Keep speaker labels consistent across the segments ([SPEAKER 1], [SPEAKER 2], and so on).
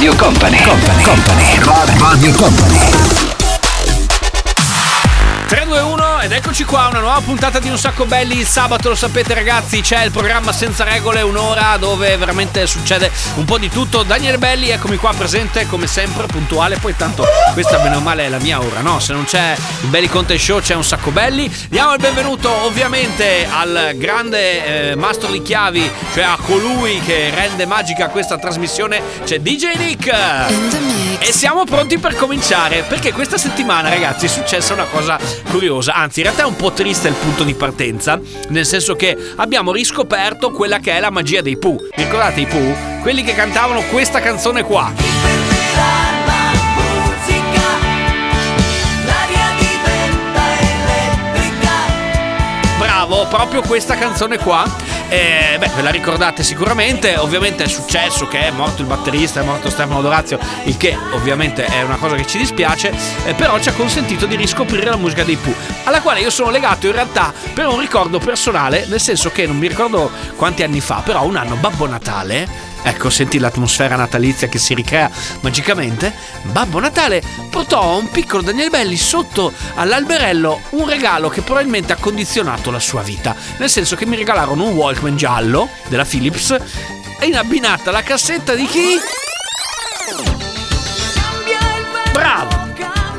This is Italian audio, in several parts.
[SPEAKER 1] Radio Company. Company. Company. Radio Company.
[SPEAKER 2] 3, 2, 1 ed eccoci qua, una nuova puntata di Un Sacco Belli. Il sabato lo sapete ragazzi, c'è il programma Senza Regole, un'ora dove veramente succede un po' di tutto. Daniele Belli, eccomi qua presente come sempre, puntuale. Poi tanto questa bene o male è la mia ora, no? Se non c'è il Belli Conte Show c'è Un Sacco Belli. Diamo il benvenuto ovviamente al grande eh, mastro di chiavi, cioè a colui che rende magica questa trasmissione, c'è DJ Nick. E siamo pronti per cominciare, perché questa settimana ragazzi è successa una cosa curiosa, anzi in realtà è un po' triste il punto di partenza, nel senso che abbiamo riscoperto quella che è la magia dei Pooh. Ricordate i Pooh? Quelli che cantavano questa canzone qua. Proprio questa canzone qua. Eh, beh, ve la ricordate sicuramente. Ovviamente è successo che è morto il batterista, è morto Stefano Dorazio, il che ovviamente è una cosa che ci dispiace, eh, però ci ha consentito di riscoprire la musica dei Pooh, alla quale io sono legato in realtà per un ricordo personale, nel senso che non mi ricordo quanti anni fa, però un anno Babbo Natale Ecco, senti l'atmosfera natalizia che si ricrea magicamente. Babbo Natale portò a un piccolo Daniele Belli sotto all'alberello un regalo che probabilmente ha condizionato la sua vita. Nel senso che mi regalarono un Walkman giallo della Philips e in abbinata la cassetta di chi? Bravo!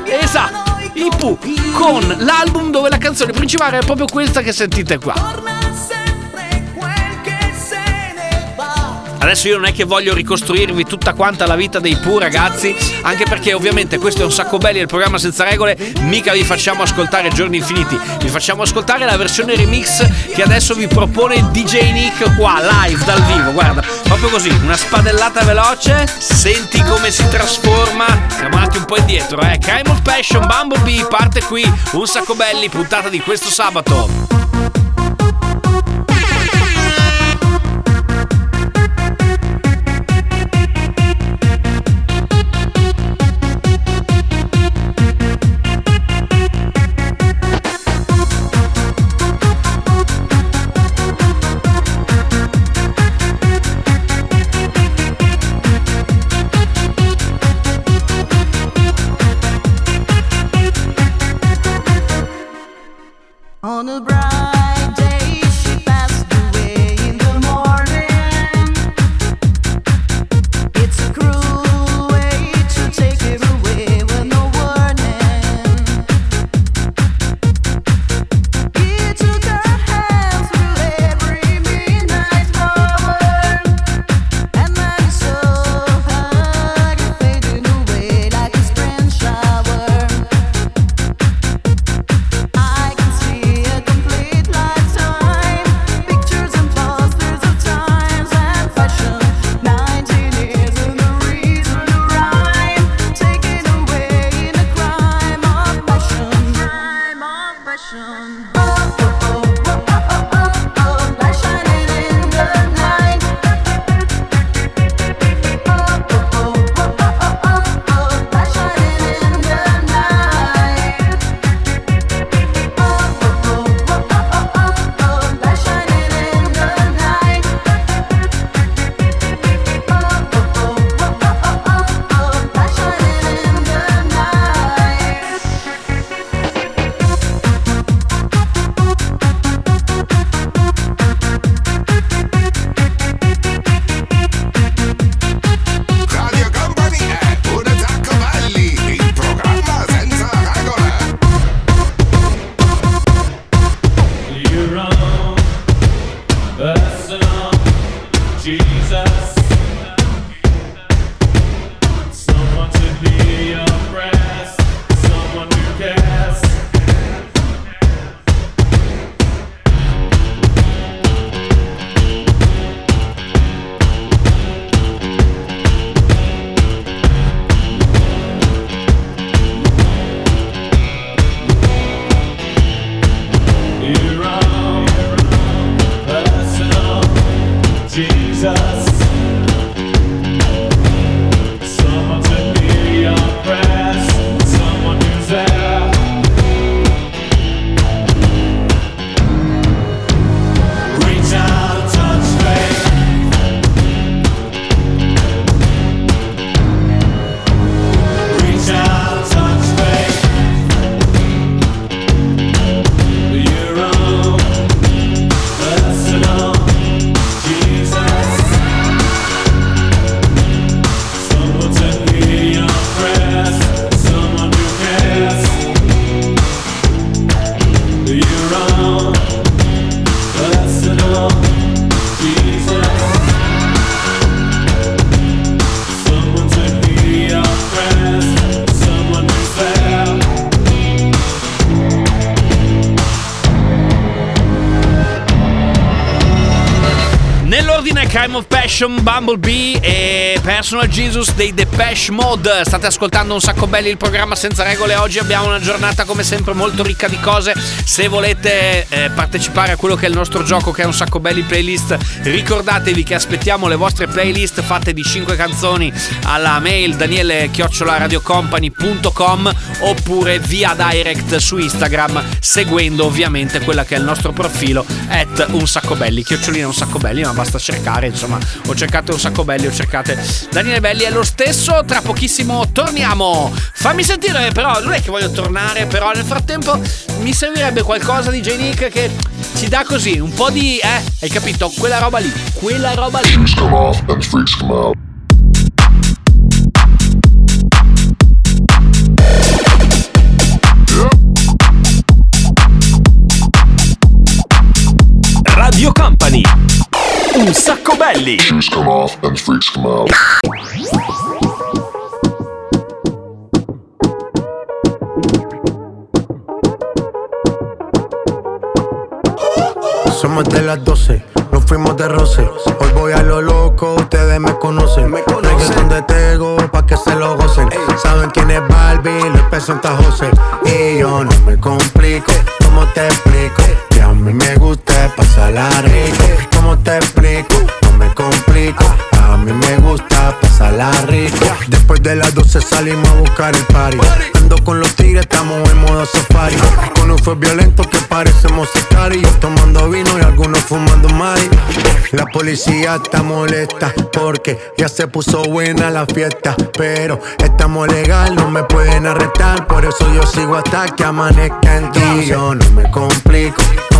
[SPEAKER 2] Esatto! I Pooh con l'album dove la canzone principale è proprio questa che sentite qua. Adesso io non è che voglio ricostruirvi tutta quanta la vita dei Pooh ragazzi, anche perché ovviamente questo è un sacco belli, il programma senza regole, mica vi facciamo ascoltare giorni infiniti, vi facciamo ascoltare la versione remix che adesso vi propone DJ Nick qua, live, dal vivo, guarda, proprio così, una spadellata veloce, senti come si trasforma, siamo andati un po' indietro, eh, Crime of Passion, Bumblebee, parte qui, un sacco belli, puntata di questo sabato. Bumblebee. e Personal Jesus dei Depeche Mode. State ascoltando un sacco belli il programma senza regole. Oggi abbiamo una giornata come sempre molto ricca di cose. Se volete eh, partecipare a quello che è il nostro gioco, che è un sacco belli playlist, ricordatevi che aspettiamo le vostre playlist fatte di 5 canzoni alla mail daniele-radiocompany.com oppure via direct su Instagram seguendo ovviamente quella che è il nostro profilo at un sacco belli, chiocciolina un sacco belli, ma basta cercare, insomma, o cercate un sacco belli o cercate Daniele Belli è lo stesso, tra pochissimo torniamo. Fammi sentire però, non è che voglio tornare, però nel frattempo mi servirebbe qualcosa di J Nick che ci dà così un po' di eh, hai capito? Quella roba lì, quella roba lì.
[SPEAKER 3] Shoes come off and freaks come out.
[SPEAKER 1] Radio Company. Un sacco belli.
[SPEAKER 3] Shoes come off and freaks come out.
[SPEAKER 4] Somos de las 12, nos fuimos de roce. Hoy voy a lo loco, ustedes me conocen. Me conocen de Tego, pa' que se lo gocen. Saben quién es Barbie, les presenta José. Y yo no me complico, ¿cómo te explico? A mí me gusta pasarla rico. ¿Cómo te explico? No me complico. A mí me gusta pasarla rico. Después de las 12 salimos a buscar el party. Ando con los tigres, estamos en modo safari. Con un fue violento que parecemos sicarios. Tomando vino y algunos fumando mari. La policía está molesta porque ya se puso buena la fiesta. Pero estamos legal, no me pueden arrestar. Por eso yo sigo hasta que amanezca en ti. Yo no me complico,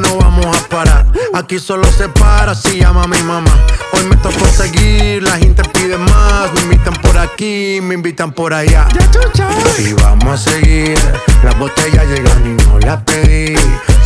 [SPEAKER 4] No vamos a parar. Aquí solo se para si llama mi mamá. Hoy me tocó seguir, la gente pide más. Me invitan por aquí, me invitan por allá. Y vamos a seguir. Las botellas llegan y no las pedí.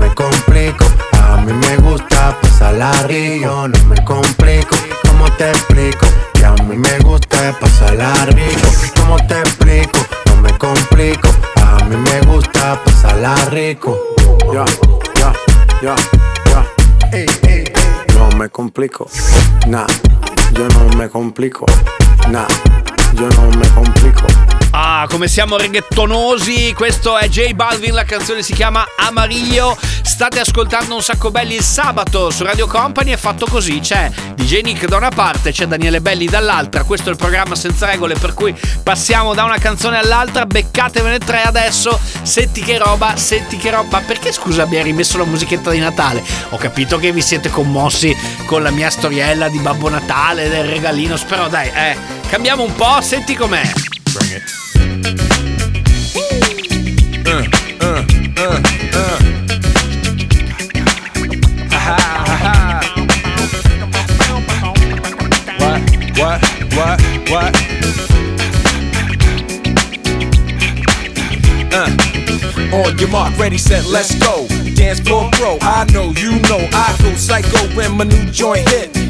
[SPEAKER 4] Me complico. A mí me gusta pasarla rico. No me complico, ¿cómo te explico? Que a mí me gusta pasarla rico. ¿Cómo te explico? No me complico. A mí me gusta pasarla rico. Ya, ya, ya, ya. No me complico. Nah, yo no me complico. Nah, yo no me complico.
[SPEAKER 2] Ah, come siamo reggaetonosi. Questo è J Balvin, la canzone si chiama Amarillo. State ascoltando un sacco belli il sabato su Radio Company. È fatto così: c'è DJ Nick da una parte, c'è Daniele Belli dall'altra. Questo è il programma senza regole, per cui passiamo da una canzone all'altra. Beccatevene tre adesso. Senti che roba, senti che roba. Perché scusa, mi hai rimesso la musichetta di Natale? Ho capito che vi siete commossi con la mia storiella di Babbo Natale, del regalino. Spero dai, eh, cambiamo un po', senti com'è.
[SPEAKER 5] What? What? Uh. Ready, set, let's go. Dance floor pro, I know, you know, I go psycho when my new joint hit.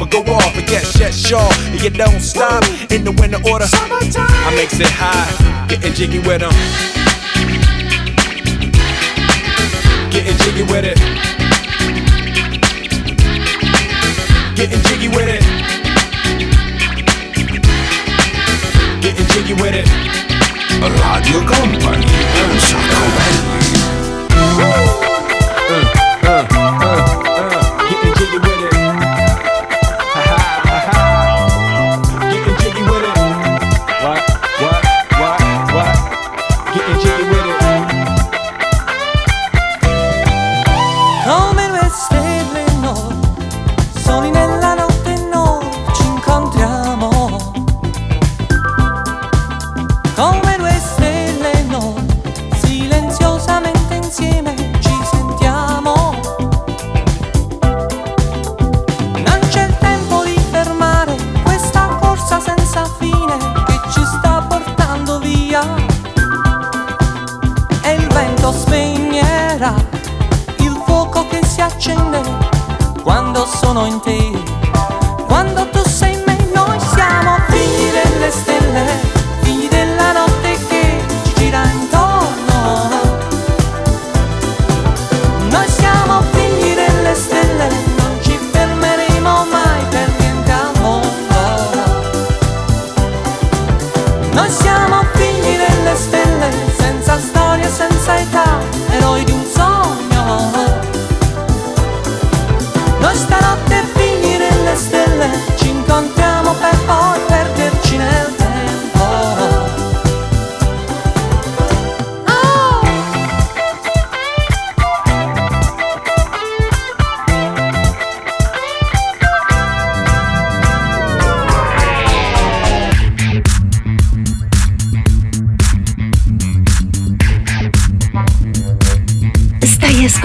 [SPEAKER 5] or go off, and get shit sure. And you don't stop in the winter order. I makes it high, getting jiggy with them. Getting jiggy with it. Getting jiggy with it. Getting jiggy with it.
[SPEAKER 1] Radio Company, un sacco belli.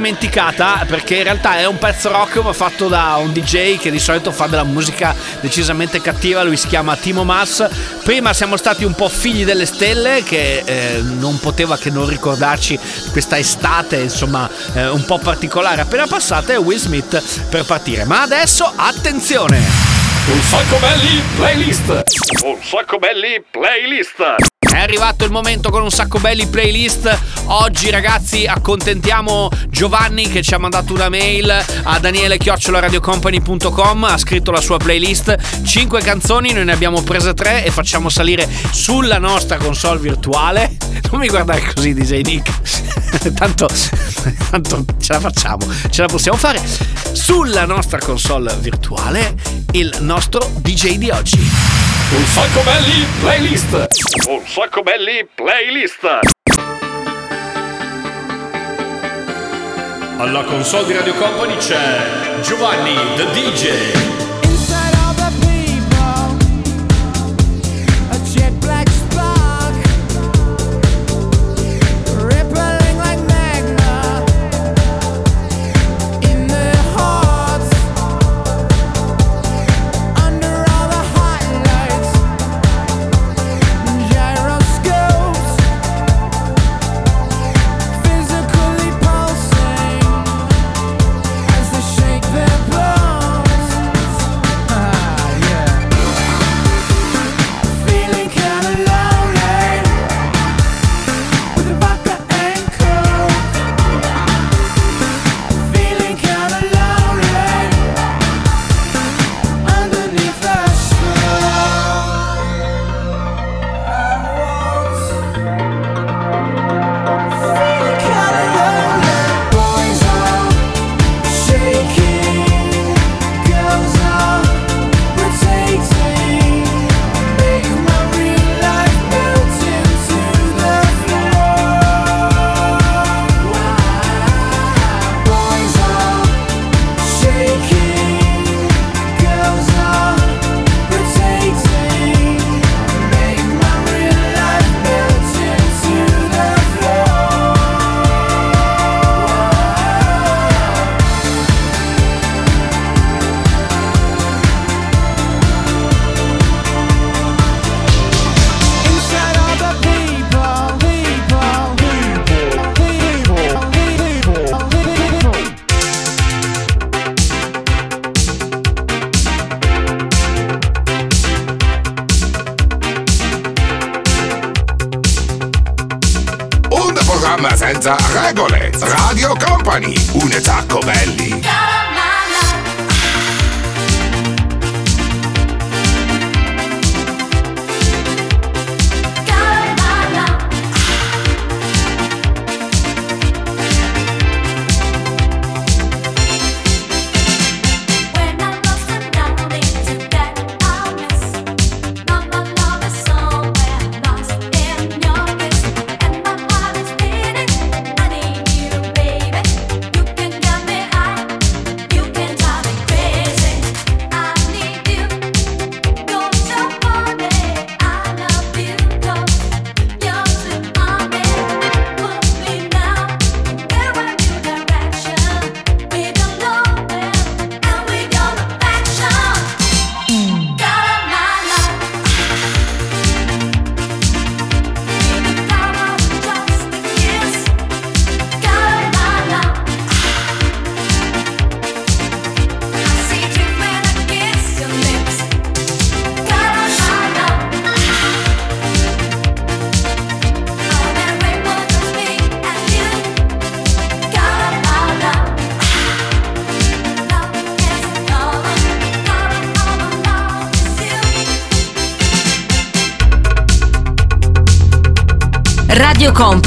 [SPEAKER 2] Dimenticata perché in realtà è un pezzo rock ma fatto da un DJ che di solito fa della musica decisamente cattiva, lui si chiama Timo Mas. Prima siamo stati un po' figli delle stelle che eh, non poteva che non ricordarci questa estate insomma eh, un po' particolare appena passata e Will Smith per partire. Ma adesso attenzione!
[SPEAKER 6] Un sacco belli playlist. Un sacco belli playlist.
[SPEAKER 2] È arrivato il momento con un sacco belli playlist. Oggi ragazzi accontentiamo Giovanni che ci ha mandato una mail a daniele ha scritto la sua playlist 5 canzoni, noi ne abbiamo prese 3 e facciamo salire sulla nostra console virtuale. Non mi guardare così DJ Nick. tanto, tanto ce la facciamo, ce la possiamo fare. Sulla nostra console virtuale il nostro DJ di oggi.
[SPEAKER 6] Un sacco belli playlist. Un sacco belli playlist. Alla console di Radio Company c'è Giovanni the DJ.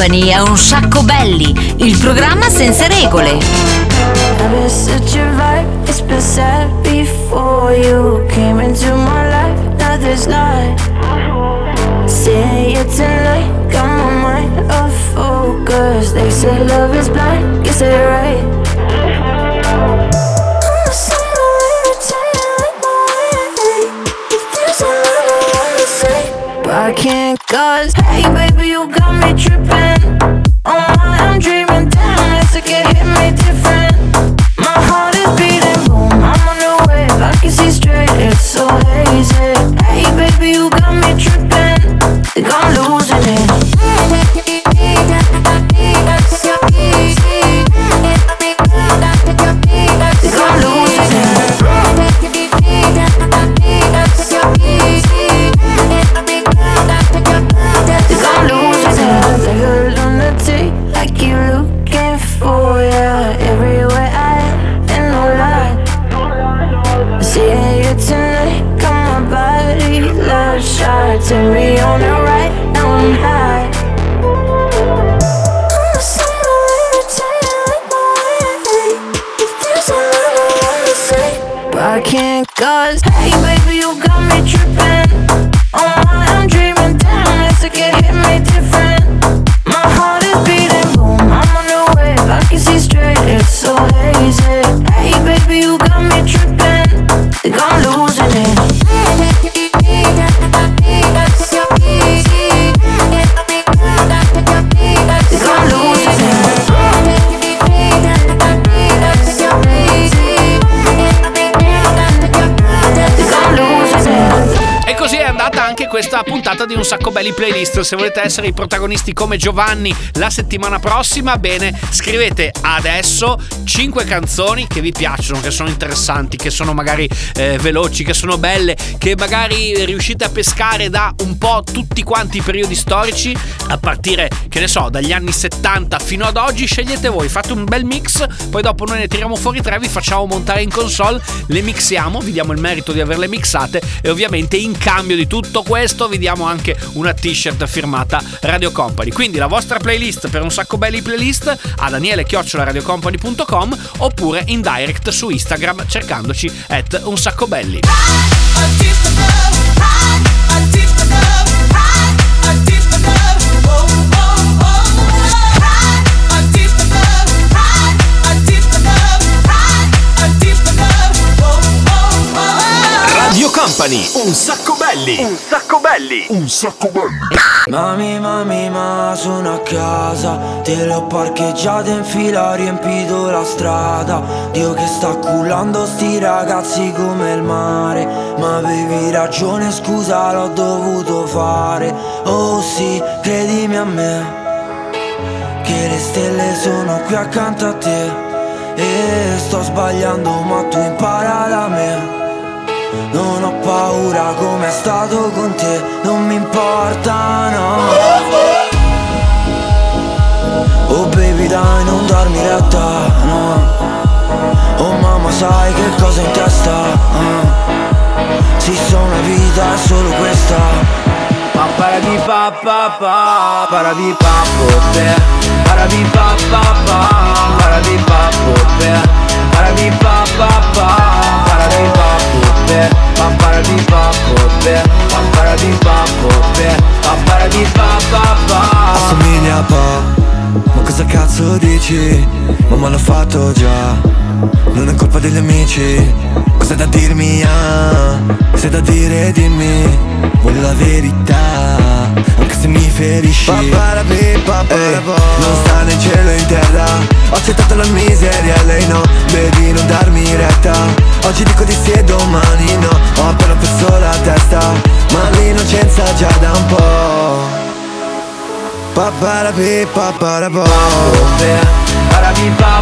[SPEAKER 1] Company
[SPEAKER 7] è un sacco belli, il programma senza regole.
[SPEAKER 8] A vibe, it's there's light. Got my mind off focus. They say love is blind, say it right. I can't cause Hey baby you got me tripping. Oh I'm dreaming
[SPEAKER 2] questa puntata di Un Sacco Belli Playlist. Se volete essere i protagonisti come Giovanni la settimana prossima, bene, scrivete adesso 5 canzoni che vi piacciono, che sono interessanti, che sono magari eh, veloci, che sono belle, che magari riuscite a pescare da un po' tutti quanti i periodi storici, a partire, che ne so, dagli anni 70 fino ad oggi. Scegliete voi, fate un bel mix, poi dopo noi ne tiriamo fuori tre, vi facciamo montare in console, le mixiamo, vi diamo il merito di averle mixate e ovviamente in cambio di tutto questo vi diamo anche una t-shirt firmata Radio Company. Quindi la vostra playlist per un sacco belli playlist a daniele-radiocompany.com oppure in direct su Instagram cercandoci at un sacco belli.
[SPEAKER 9] Company, un sacco belli. Un sacco belli. Un sacco belli.
[SPEAKER 10] Mami, mami, ma sono a casa. Te l'ho parcheggiata in fila, riempito la strada. Dio che sta cullando sti ragazzi come il mare. Ma avevi ragione, scusa, l'ho dovuto fare. Oh sì, credimi a me Che le stelle sono qui accanto a te. E sto sbagliando, ma tu impara da me non ho paura come è stato con te, non mi importa, no. Oh baby dai non darmi retta, no. Oh mamma sai che cosa in testa, ah. Sì so una vita è solo questa. Ma paradi pa pa pa, paradi pa po pe. Paradi pa pa pa, paradi pa po pe. Paradi pa pa pa, paradi pa po pe Pa paradi pa po pe, pa paradi pa po pe Pa paradi pa pa pa.
[SPEAKER 11] Assomiglia a po' Ma cosa cazzo dici? Mamma l'ho fatto già. Non è colpa degli amici. Cos'è da dirmi? Ah, se da dire dimmi? Voglio la verità Anche se mi ferisci.
[SPEAKER 10] Paparapi,
[SPEAKER 11] Ehi, Non sta né in cielo né in terra. Ho accettato la miseria lei no. Baby non darmi retta. Oggi dico di sì e domani no. Ho appena perso la testa Ma l'innocenza già da un po' Paparapi, paparapo
[SPEAKER 10] Parabi pa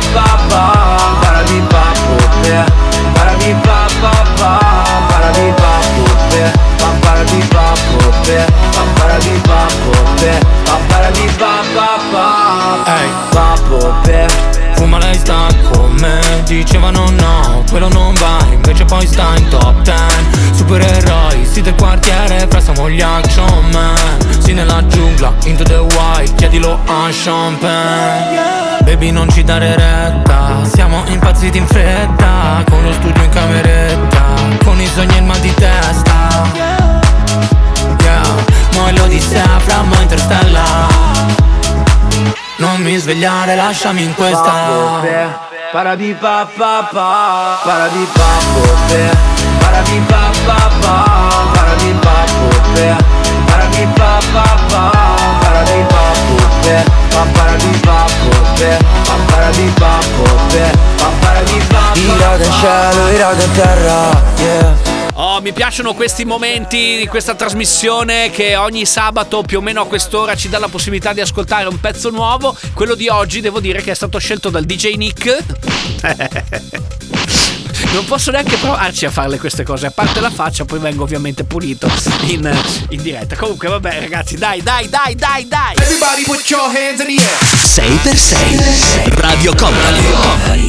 [SPEAKER 12] gli action man Sì nella giungla, into the wild Chiedilo a champagne. Baby non ci dare retta. Siamo impazziti in fretta Con lo studio in cameretta Con i sogni e il mal di testa. Yeah, mo è l'odissea fra mo interstellar. Non mi svegliare, lasciami in questa.
[SPEAKER 10] Parabi pa pa pa, pa. Po pe Parabi pa pa pa, parabi pa pa pa Pa in cielo, in terra, yeah.
[SPEAKER 2] Oh, mi piacciono questi momenti di questa trasmissione che ogni sabato più o meno a quest'ora ci dà la possibilità di ascoltare un pezzo nuovo. Quello di oggi devo dire che è stato scelto dal DJ Nick. non posso neanche provarci a farle queste cose. A parte la faccia, poi vengo ovviamente pulito in, in diretta. Comunque, vabbè, ragazzi, dai, dai, dai, dai, dai.
[SPEAKER 9] Everybody put your hands in the air.
[SPEAKER 13] 6x6 Radio Company.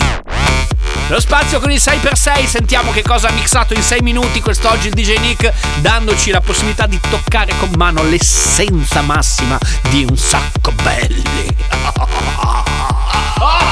[SPEAKER 2] Lo spazio con il 6x6, sentiamo che cosa ha mixato in 6 minuti quest'oggi il DJ Nick, dandoci la possibilità di toccare con mano l'essenza massima di un sacco belli. Oh!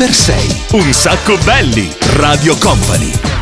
[SPEAKER 14] 6x6. Un sacco belli, Radio Company.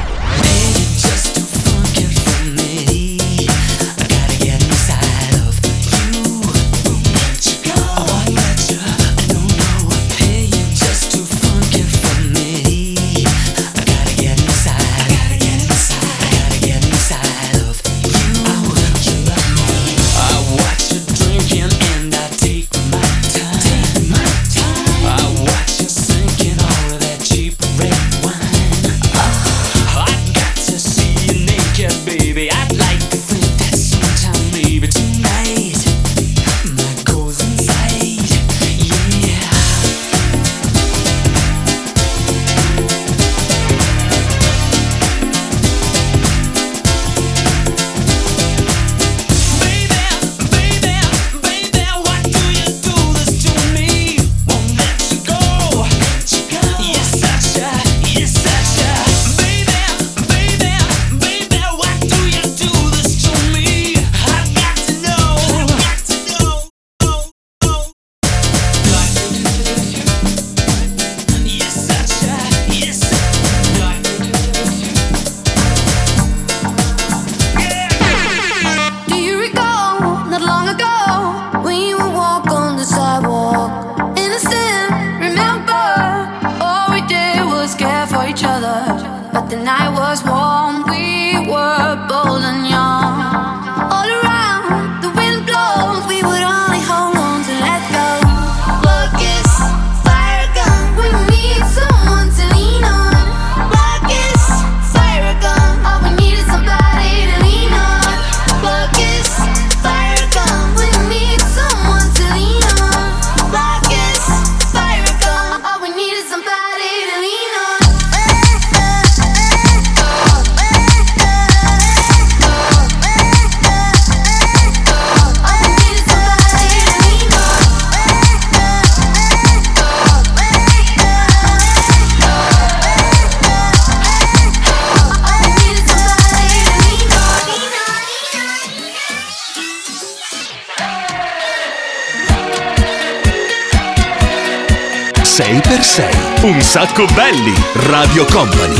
[SPEAKER 14] sei un sacco belli, Radio Company.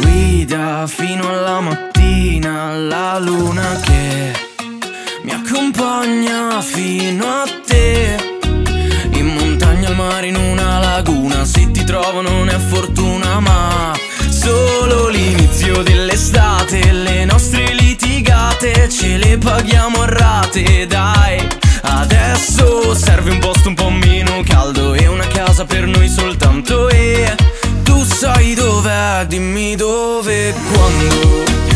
[SPEAKER 15] Guida fino alla mattina la luna che mi accompagna fino a te. In montagna, al mare, in una laguna, se ti trovo non è fortuna ma solo l'inizio dell'estate. Le nostre litigate ce le paghiamo a rate, dai Adesso serve un posto un po' meno caldo e una casa per noi soltanto. E tu sai dov'è, dimmi dove, quando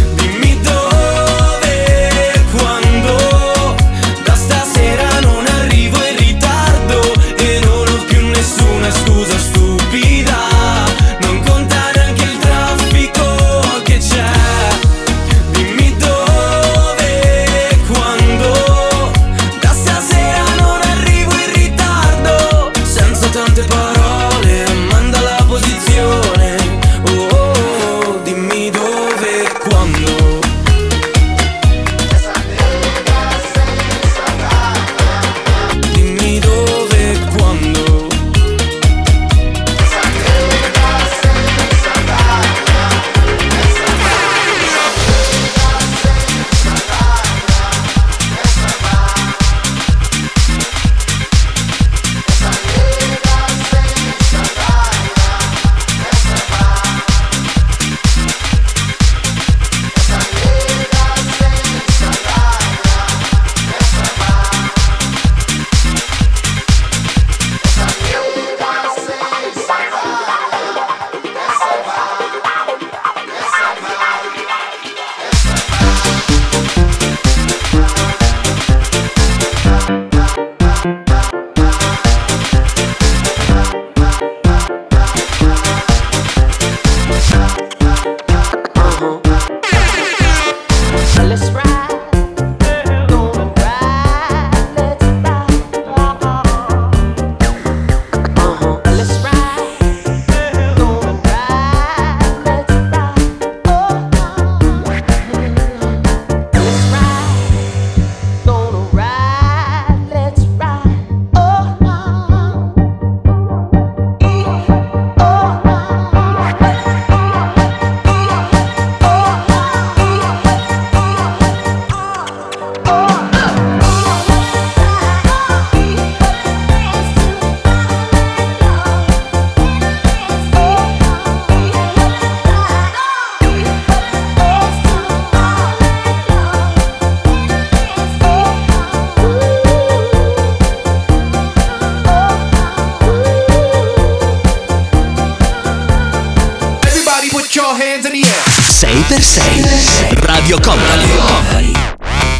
[SPEAKER 13] 6x6 Radio Company.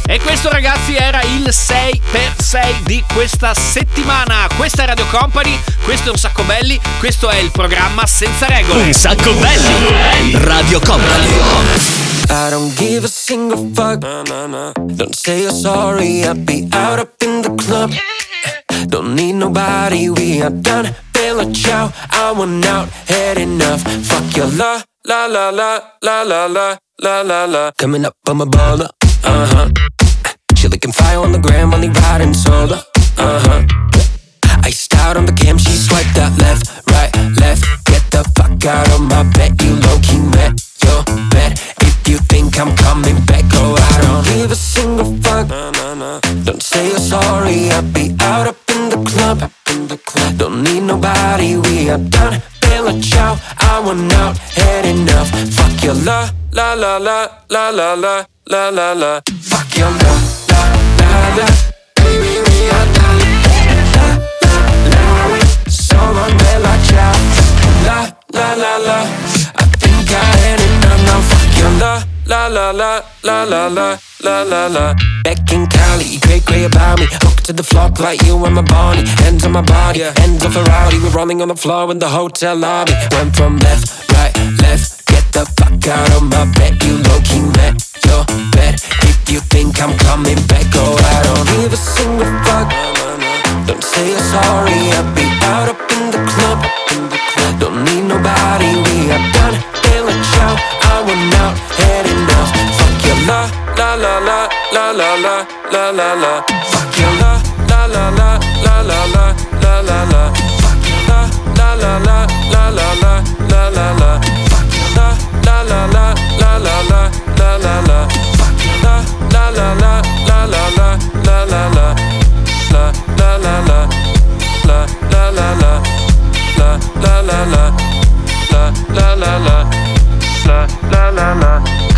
[SPEAKER 2] E questo ragazzi era il 6x6 di questa settimana. Questa è Radio Company, questo è un sacco belli, questo è il programma senza regole.
[SPEAKER 13] Un sacco belli. Radio Company.
[SPEAKER 14] I don't give a single fuck. Don't say you're sorry. I'll be out up in the club. Don't need nobody. We are done. Bella ciao. I want out. Had enough. Fuck your la la la la la la la la la la. Coming up on my baller. Uh huh. She looking fire on the gram. Only riding solo. Uh huh. Iced out on the cam, she swiped that left, right, left. Get the fuck out of my bed, you low key met your bed. If you think I'm coming back, go I don't give a single fuck. Don't say you're sorry, I'll be out up in the club. Don't need nobody, we are done a chow. I want out, had enough. Fuck your la, la la la, la la la, la la la. Fuck your la, la la la. Baby, we are done. La la la. we so me la chow. La la la la. I think I had enough. Now fuck your la, la la la, la la la, la la la. Back in Cali, great great about me. Hooked to the floor like you and my body Hands on my body, hands on Ferrari. We're rolling on the floor in the hotel lobby. Went from left, right, left. Get the fuck out of my bed You low-key met your bed. If you think I'm coming back Oh, I don't give a single fuck. Don't say you're sorry, I'll be out up in the club. Don't need nobody, we are done. Bella ciao, I went out, had enough. La, la la la, la la la, la la la. Fuck your la, la la la, la la la, la la la. Fuck your la, la la la, la la la, la la la. Fuck your la, la la la, la la la, la la la. Fuck your la, la la la, la la la, la la la. La la la la La la la la La la la la La la la la La la la la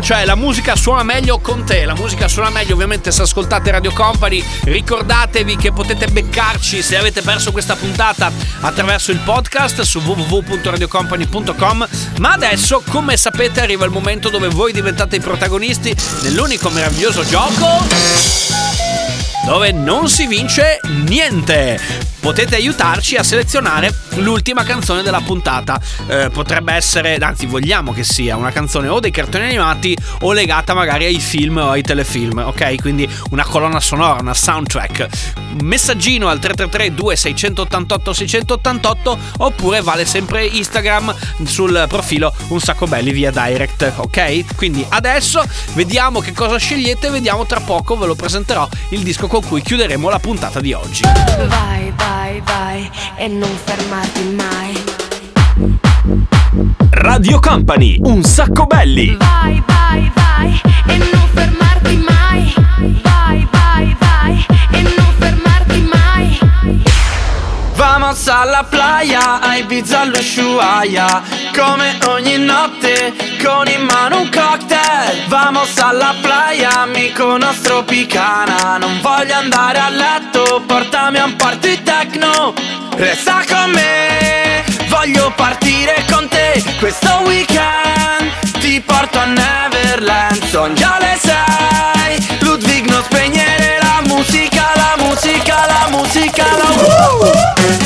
[SPEAKER 2] Cioè la musica suona meglio con te, la musica suona meglio ovviamente se ascoltate Radio Company, ricordatevi che potete beccarci se avete perso questa puntata attraverso il podcast su www.radiocompany.com, ma adesso come sapete arriva il momento dove voi diventate i protagonisti nell'unico meraviglioso gioco dove non si vince niente. Potete aiutarci a selezionare l'ultima canzone della puntata. Eh, potrebbe essere, anzi vogliamo che sia una canzone o dei cartoni animati o legata magari ai film o ai telefilm, ok? Quindi una colonna sonora, una soundtrack. Messaggino al 333 2688 688 oppure vale sempre Instagram sul profilo Un Sacco Belli via direct, ok? Quindi adesso vediamo che cosa scegliete, vediamo tra poco ve lo presenterò il disco con cui chiuderemo la puntata di oggi.
[SPEAKER 16] Vai, vai, vai e non fermarti mai.
[SPEAKER 13] Radio Company, un sacco belli.
[SPEAKER 16] Vai, vai, vai e non fermarti mai. Vai, vai, vai e non fermarti mai.
[SPEAKER 17] Vamos alla playa, a Ibiza all'Ushuaia Come ogni notte, con in mano un cocktail. Vamos alla playa, amico nostro picana. Non voglio andare a letto, portami a un party techno. Resta con me, voglio partire con te. Questo weekend ti porto a Neverland. Son già le sei, Ludwig non spegnere la musica, la musica, la musica, la uh! Woo!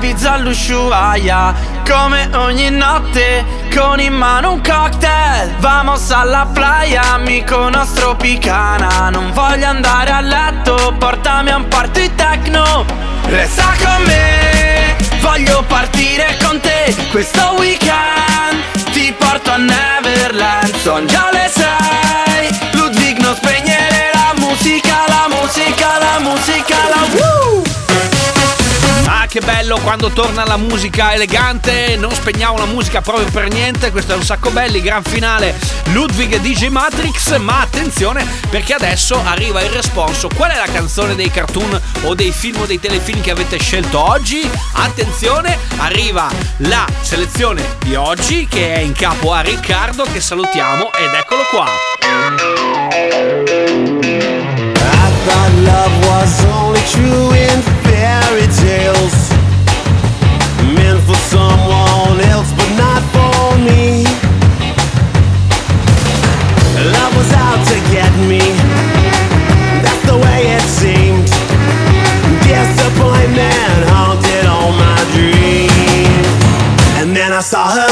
[SPEAKER 17] Ibiza all'Ushuaia Come ogni notte, con in mano un cocktail. Vamos alla playa, amico nostro picana. Non voglio andare a letto, portami a un party techno. Resta con me, voglio partire con te. Questo weekend ti porto a Neverland. Son già le sei, Ludwig non spegnere la musica, la musica, la musica, la uh!
[SPEAKER 2] Che bello quando torna la musica elegante. Non spegniamo la musica proprio per niente. Questo è un sacco belli. Gran finale Ludwig e DJ Matrix. Ma attenzione perché adesso arriva il responso. Qual è la canzone dei cartoon o dei film o dei telefilm che avete scelto oggi? Attenzione, arriva la selezione di oggi che è in capo a Riccardo che salutiamo ed eccolo qua.
[SPEAKER 18] I thought love was only true in Meant for someone else, but not for me. Love was out to get me. That's the way it seemed. Disappointment haunted all my dreams. And then I saw her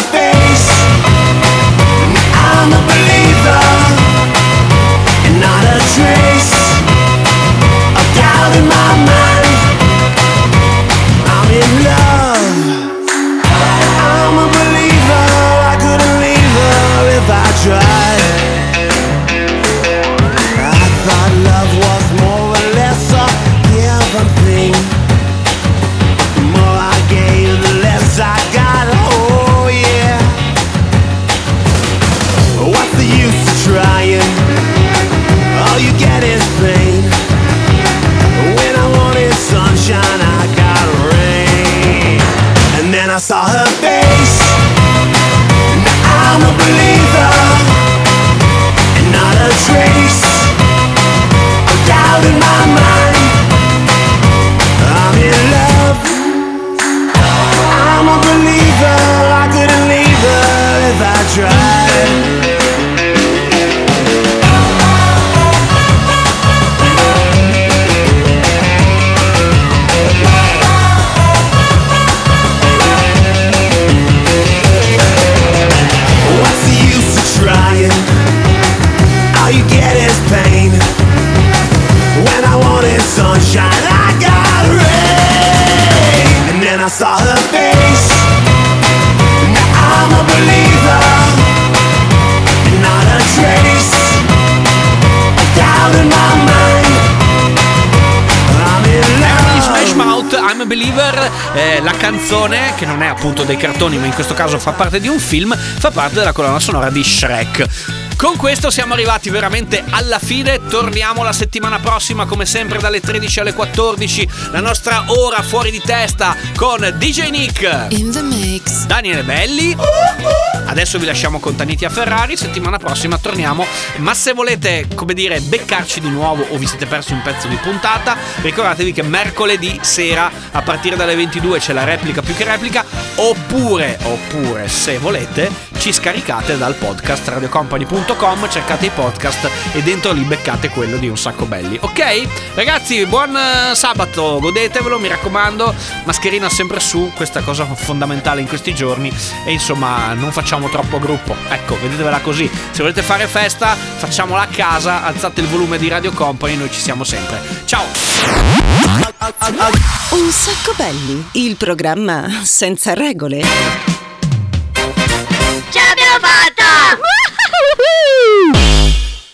[SPEAKER 18] saw her face. Now I'm a believer. And not a trace of doubt in my mind. I'm a Believer,
[SPEAKER 2] eh, la canzone che non è appunto dei cartoni ma in questo caso fa parte di un film, fa parte della colonna sonora di Shrek. Con questo siamo arrivati veramente alla fine. Torniamo la settimana prossima, come sempre, dalle 13 alle 14. La nostra ora fuori di testa con DJ Nick.
[SPEAKER 16] In the mix.
[SPEAKER 2] Daniele Belli. Adesso vi lasciamo con Tanitia Ferrari. Settimana prossima torniamo. Ma se volete, come dire, beccarci di nuovo o vi siete persi un pezzo di puntata, ricordatevi che mercoledì sera a partire dalle 22 c'è la replica più che replica. Oppure, oppure, se volete, ci scaricate dal podcast radiocompany.com, www.unsaccobelli.com, cercate i podcast e dentro lì beccate quello di Un Sacco Belli. Ok? Ragazzi, buon eh, sabato, godetevelo, mi raccomando, mascherina sempre su, questa cosa fondamentale in questi giorni e insomma non facciamo troppo gruppo. Ecco, vedetevela così. Se volete fare festa, facciamola a casa, alzate il volume di Radio Company, noi ci siamo sempre. Ciao!
[SPEAKER 17] Un sacco belli, il programma senza regole. Ce l'abbiamo fatta!